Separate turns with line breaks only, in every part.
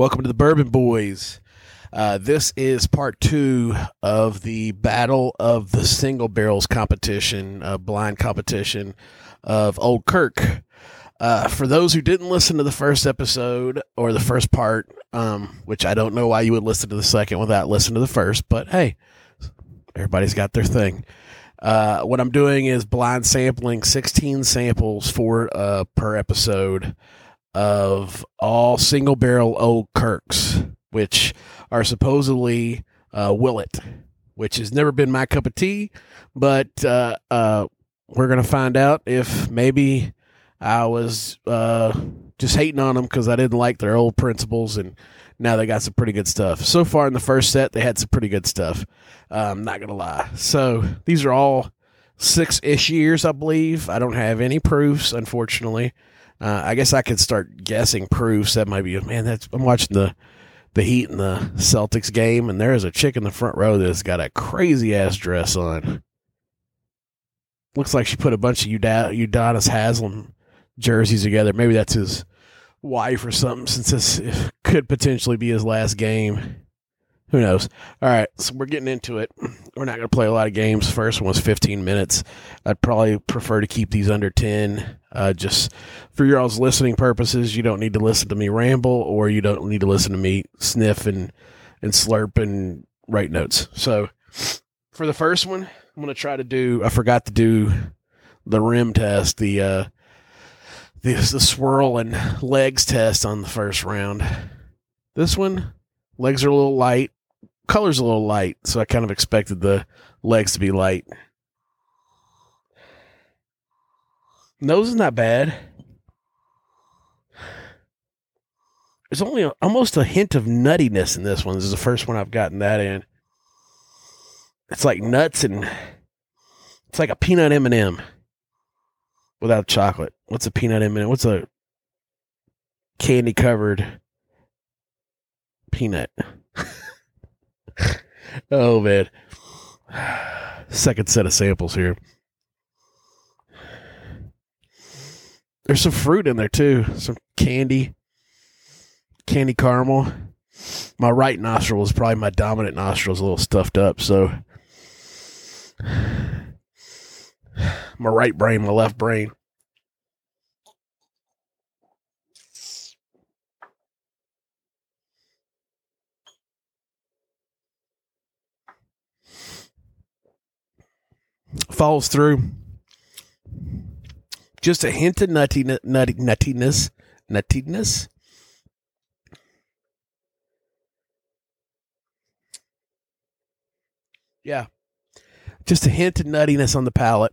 Welcome to the Bourbon Boys. Uh, this is part two of the Battle of the Single Barrels competition, uh, blind competition of Old Kirk. Uh, for those who didn't listen to the first episode or the first part, um, which I don't know why you would listen to the second without listening to the first, but hey, everybody's got their thing. Uh, what I'm doing is blind sampling 16 samples for uh, per episode of all single barrel old Kirks, which are supposedly uh, Willett, which has never been my cup of tea, but uh, uh, we're gonna find out if maybe I was uh, just hating on them because I didn't like their old principles, and now they got some pretty good stuff. So far in the first set, they had some pretty good stuff. I'm not gonna lie. So these are all six ish years, I believe. I don't have any proofs, unfortunately. Uh, I guess I could start guessing proofs. That might be man. That's I'm watching the the Heat and the Celtics game, and there is a chick in the front row that's got a crazy ass dress on. Looks like she put a bunch of Udonis Haslem jerseys together. Maybe that's his wife or something, since this could potentially be his last game. Who knows? All right, so we're getting into it. We're not going to play a lot of games. First one was 15 minutes. I'd probably prefer to keep these under 10. Uh, just for your all's listening purposes, you don't need to listen to me ramble, or you don't need to listen to me sniff and and slurp and write notes. So, for the first one, I'm going to try to do. I forgot to do the rim test, the uh, the the swirl and legs test on the first round. This one, legs are a little light color's a little light, so I kind of expected the legs to be light. Nose is not bad. There's only a, almost a hint of nuttiness in this one. This is the first one I've gotten that in. It's like nuts and it's like a peanut M and m without chocolate. What's a peanut M and m What's a candy covered peanut? Oh man. Second set of samples here. There's some fruit in there too. Some candy. Candy caramel. My right nostril is probably my dominant nostril is a little stuffed up, so my right brain, my left brain. Falls through. Just a hint of nutty, nutty, nuttiness, nuttiness. Yeah, just a hint of nuttiness on the palate.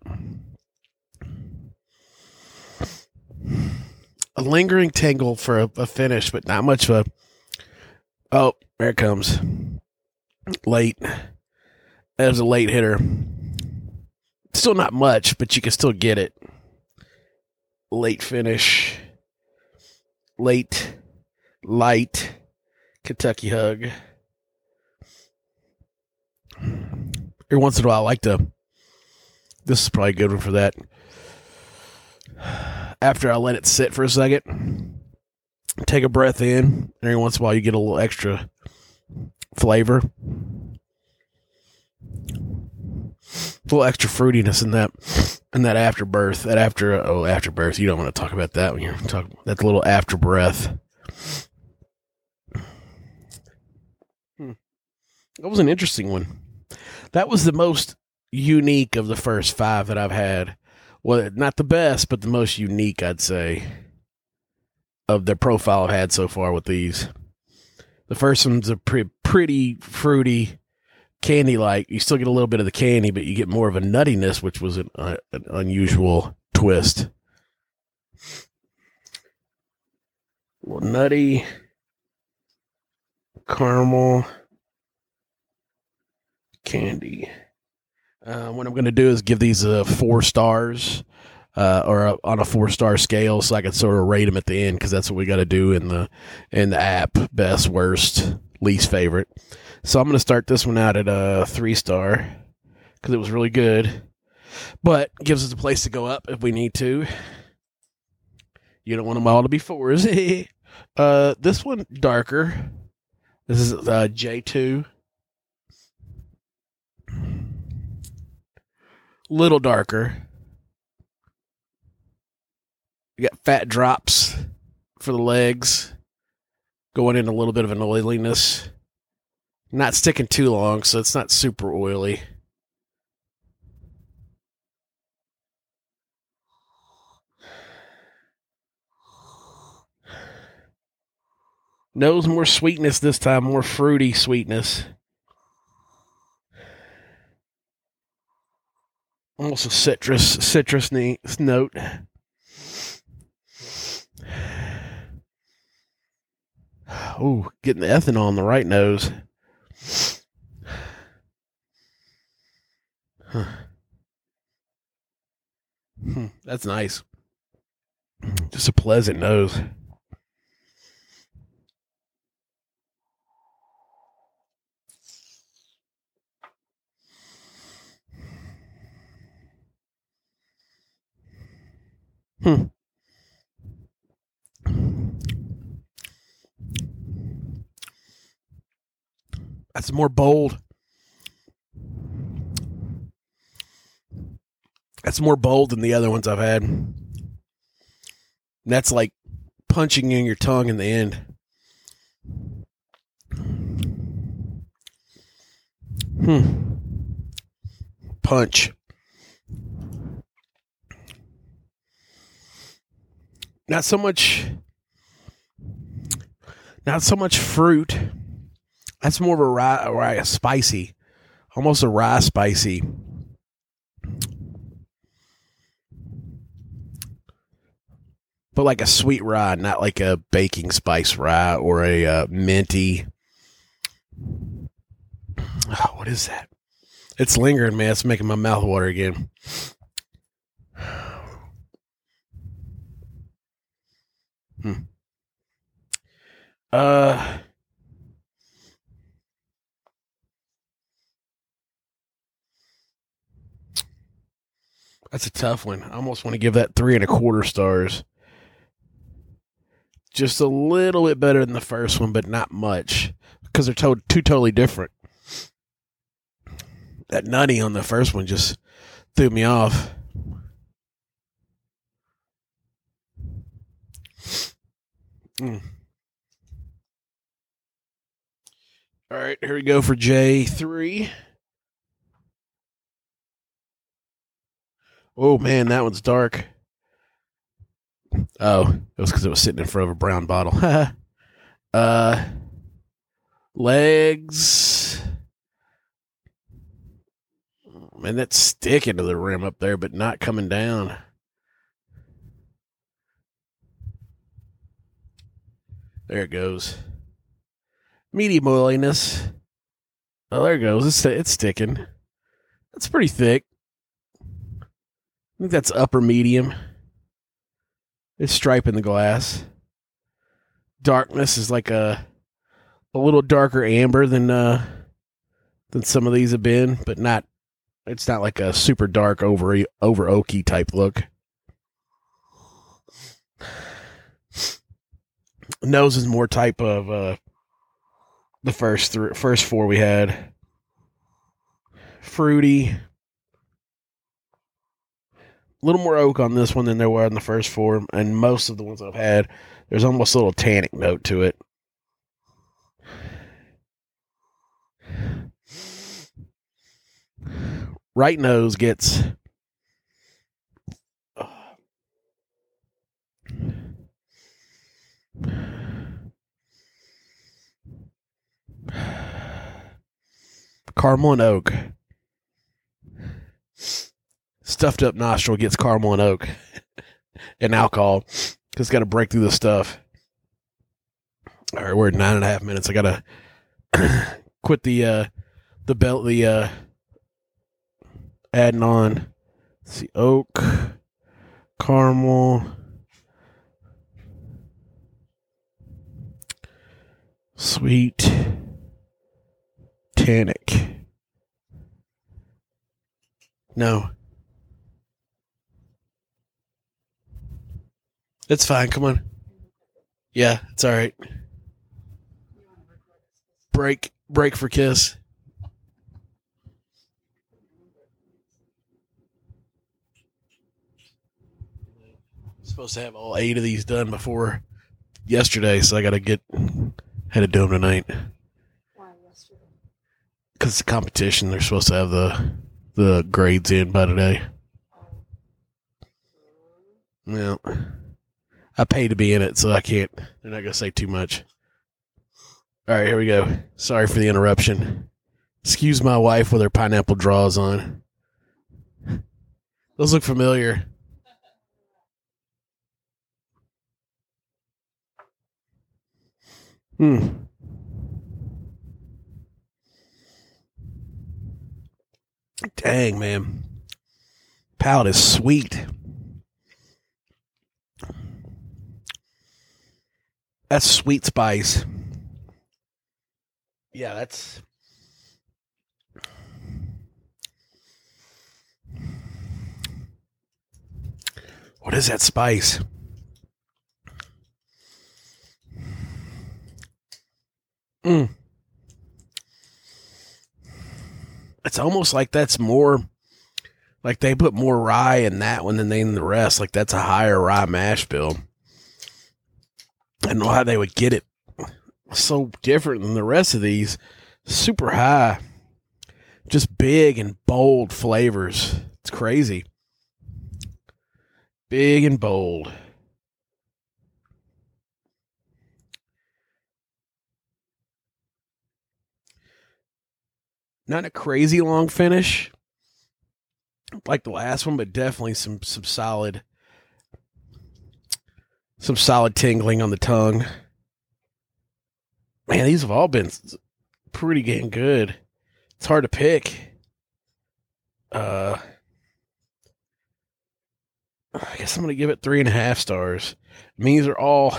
A lingering tingle for a, a finish, but not much of a. Oh, there it comes. Late. That was a late hitter. Still not much, but you can still get it. Late finish. Late. Light. Kentucky hug. Every once in a while, I like to. This is probably a good one for that. After I let it sit for a second, take a breath in. Every once in a while, you get a little extra flavor a little extra fruitiness in that in that afterbirth. That after oh afterbirth. You don't want to talk about that when you're talking that little after breath. Hmm. That was an interesting one. That was the most unique of the first five that I've had. Well, not the best, but the most unique, I'd say, of the profile I've had so far with these. The first one's a pre- pretty fruity, candy like. You still get a little bit of the candy, but you get more of a nuttiness, which was an, uh, an unusual twist. A little nutty, caramel, candy. Uh, what I'm going to do is give these uh, four stars. Uh, or a, on a four star scale, so I can sort of rate them at the end because that's what we got to do in the in the app. Best, worst, least favorite. So I'm going to start this one out at a three star because it was really good, but gives us a place to go up if we need to. You don't want them all to be fours. Uh, this one darker. This is uh, J2. Little darker. You got fat drops for the legs, going in a little bit of an oiliness. Not sticking too long, so it's not super oily. Nose more sweetness this time, more fruity sweetness. Almost a citrus citrus note. Oh, getting the ethanol on the right nose. Huh. Hmm, that's nice. Just a pleasant nose. Hmm. That's more bold. That's more bold than the other ones I've had. And that's like punching in your tongue in the end. Hmm. Punch. Not so much not so much fruit. That's more of a rye, rye a spicy, almost a rye spicy. But like a sweet rye, not like a baking spice rye or a uh, minty. Oh, what is that? It's lingering, man. It's making my mouth water again. Hmm. Uh That's a tough one. I almost want to give that three and a quarter stars. Just a little bit better than the first one, but not much because they're to- two totally different. That nutty on the first one just threw me off. Mm. All right, here we go for J3. Oh man, that one's dark. Oh, it was because it was sitting in front of a brown bottle. uh, legs. Man, that's sticking to the rim up there, but not coming down. There it goes. Medium oiliness. Oh, there it goes. It's it's sticking. That's pretty thick. I think that's upper medium. It's striping the glass. Darkness is like a a little darker amber than uh than some of these have been, but not it's not like a super dark over over oaky type look. Nose is more type of uh the first three, first four we had. Fruity, little more oak on this one than there were in the first four, and most of the ones I've had, there's almost a little tannic note to it. Right nose gets caramel and oak stuffed up nostril gets caramel and oak and alcohol it's got to break through the stuff. All right, we're at nine and a half minutes. I gotta quit the uh the belt the uh adding on. Let's see oak, caramel, sweet, tannic. No, It's fine. Come on. Yeah, it's all right. Break, break for kiss. Supposed to have all eight of these done before yesterday, so I got to get had to do them tonight
Why yesterday?
because it's a competition. They're supposed to have the the grades in by today. Oh. Yeah, I pay to be in it, so I can't. They're not gonna say too much. All right, here we go. Sorry for the interruption. Excuse my wife with her pineapple draws on. Those look familiar. Hmm. Dang, man. Palate is sweet. That's sweet spice. Yeah, that's. What is that spice? Mm. It's almost like that's more like they put more rye in that one than they in the rest. Like that's a higher rye mash bill. I don't know how they would get it so different than the rest of these. Super high, just big and bold flavors. It's crazy. Big and bold. Not a crazy long finish like the last one, but definitely some some solid some solid tingling on the tongue. Man, these have all been pretty damn good. It's hard to pick. Uh, I guess I'm gonna give it three and a half stars. I mean, these are all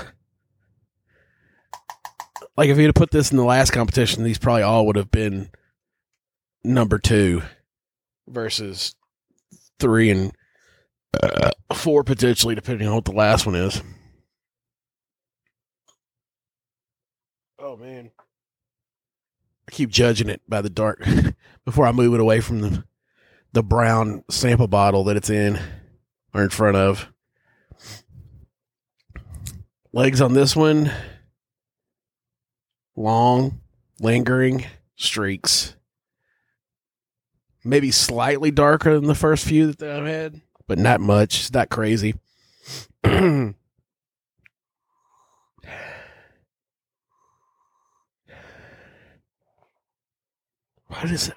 like if you'd have put this in the last competition, these probably all would have been number two versus three and uh, four potentially, depending on what the last one is. Oh man, I keep judging it by the dark before I move it away from the the brown sample bottle that it's in or in front of. Legs on this one, long, lingering streaks maybe slightly darker than the first few that I've had, but not much. It's not crazy. what is it?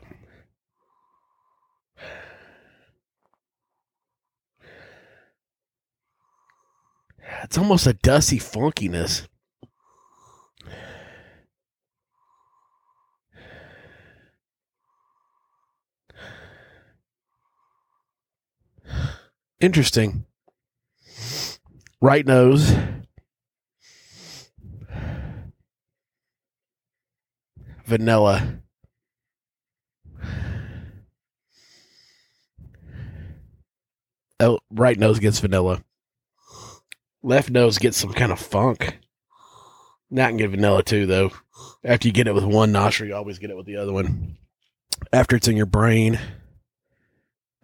It's almost a dusty funkiness. Interesting. Right nose. Vanilla. Right nose gets vanilla. Left nose gets some kind of funk. Not can get vanilla too, though. After you get it with one nostril, you always get it with the other one. After it's in your brain.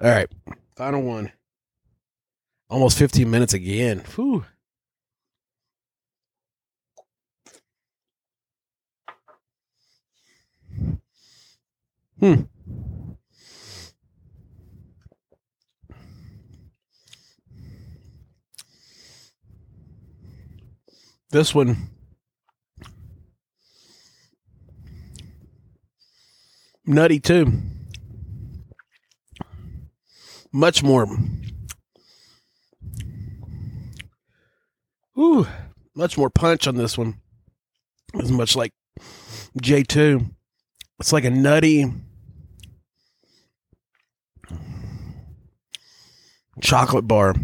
All right, final one. Almost 15 minutes again. Whew. Hmm. This one nutty too. Much more Ooh, much more punch on this one. As much like J2. It's like a nutty chocolate bar.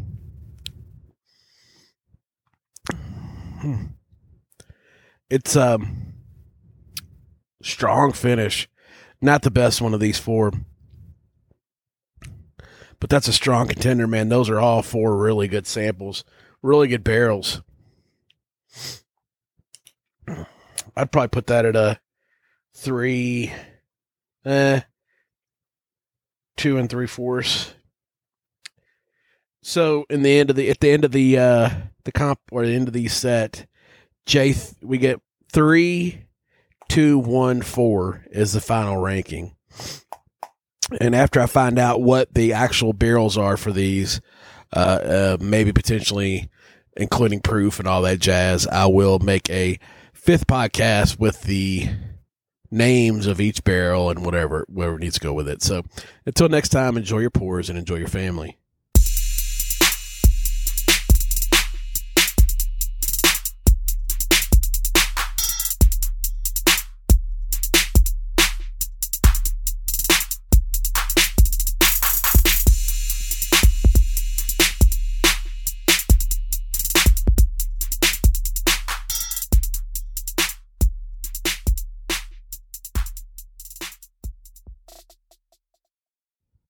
It's a um, strong finish. Not the best one of these four. But that's a strong contender, man. Those are all four really good samples really good barrels. I'd probably put that at a three, eh, two and three fourths. So in the end of the at the end of the uh the comp or the end of the set, J th- we get three, two, one, four is the final ranking. And after I find out what the actual barrels are for these, uh, uh maybe potentially including proof and all that jazz, I will make a fifth podcast with the names of each barrel and whatever whatever needs to go with it. So until next time, enjoy your pours and enjoy your family.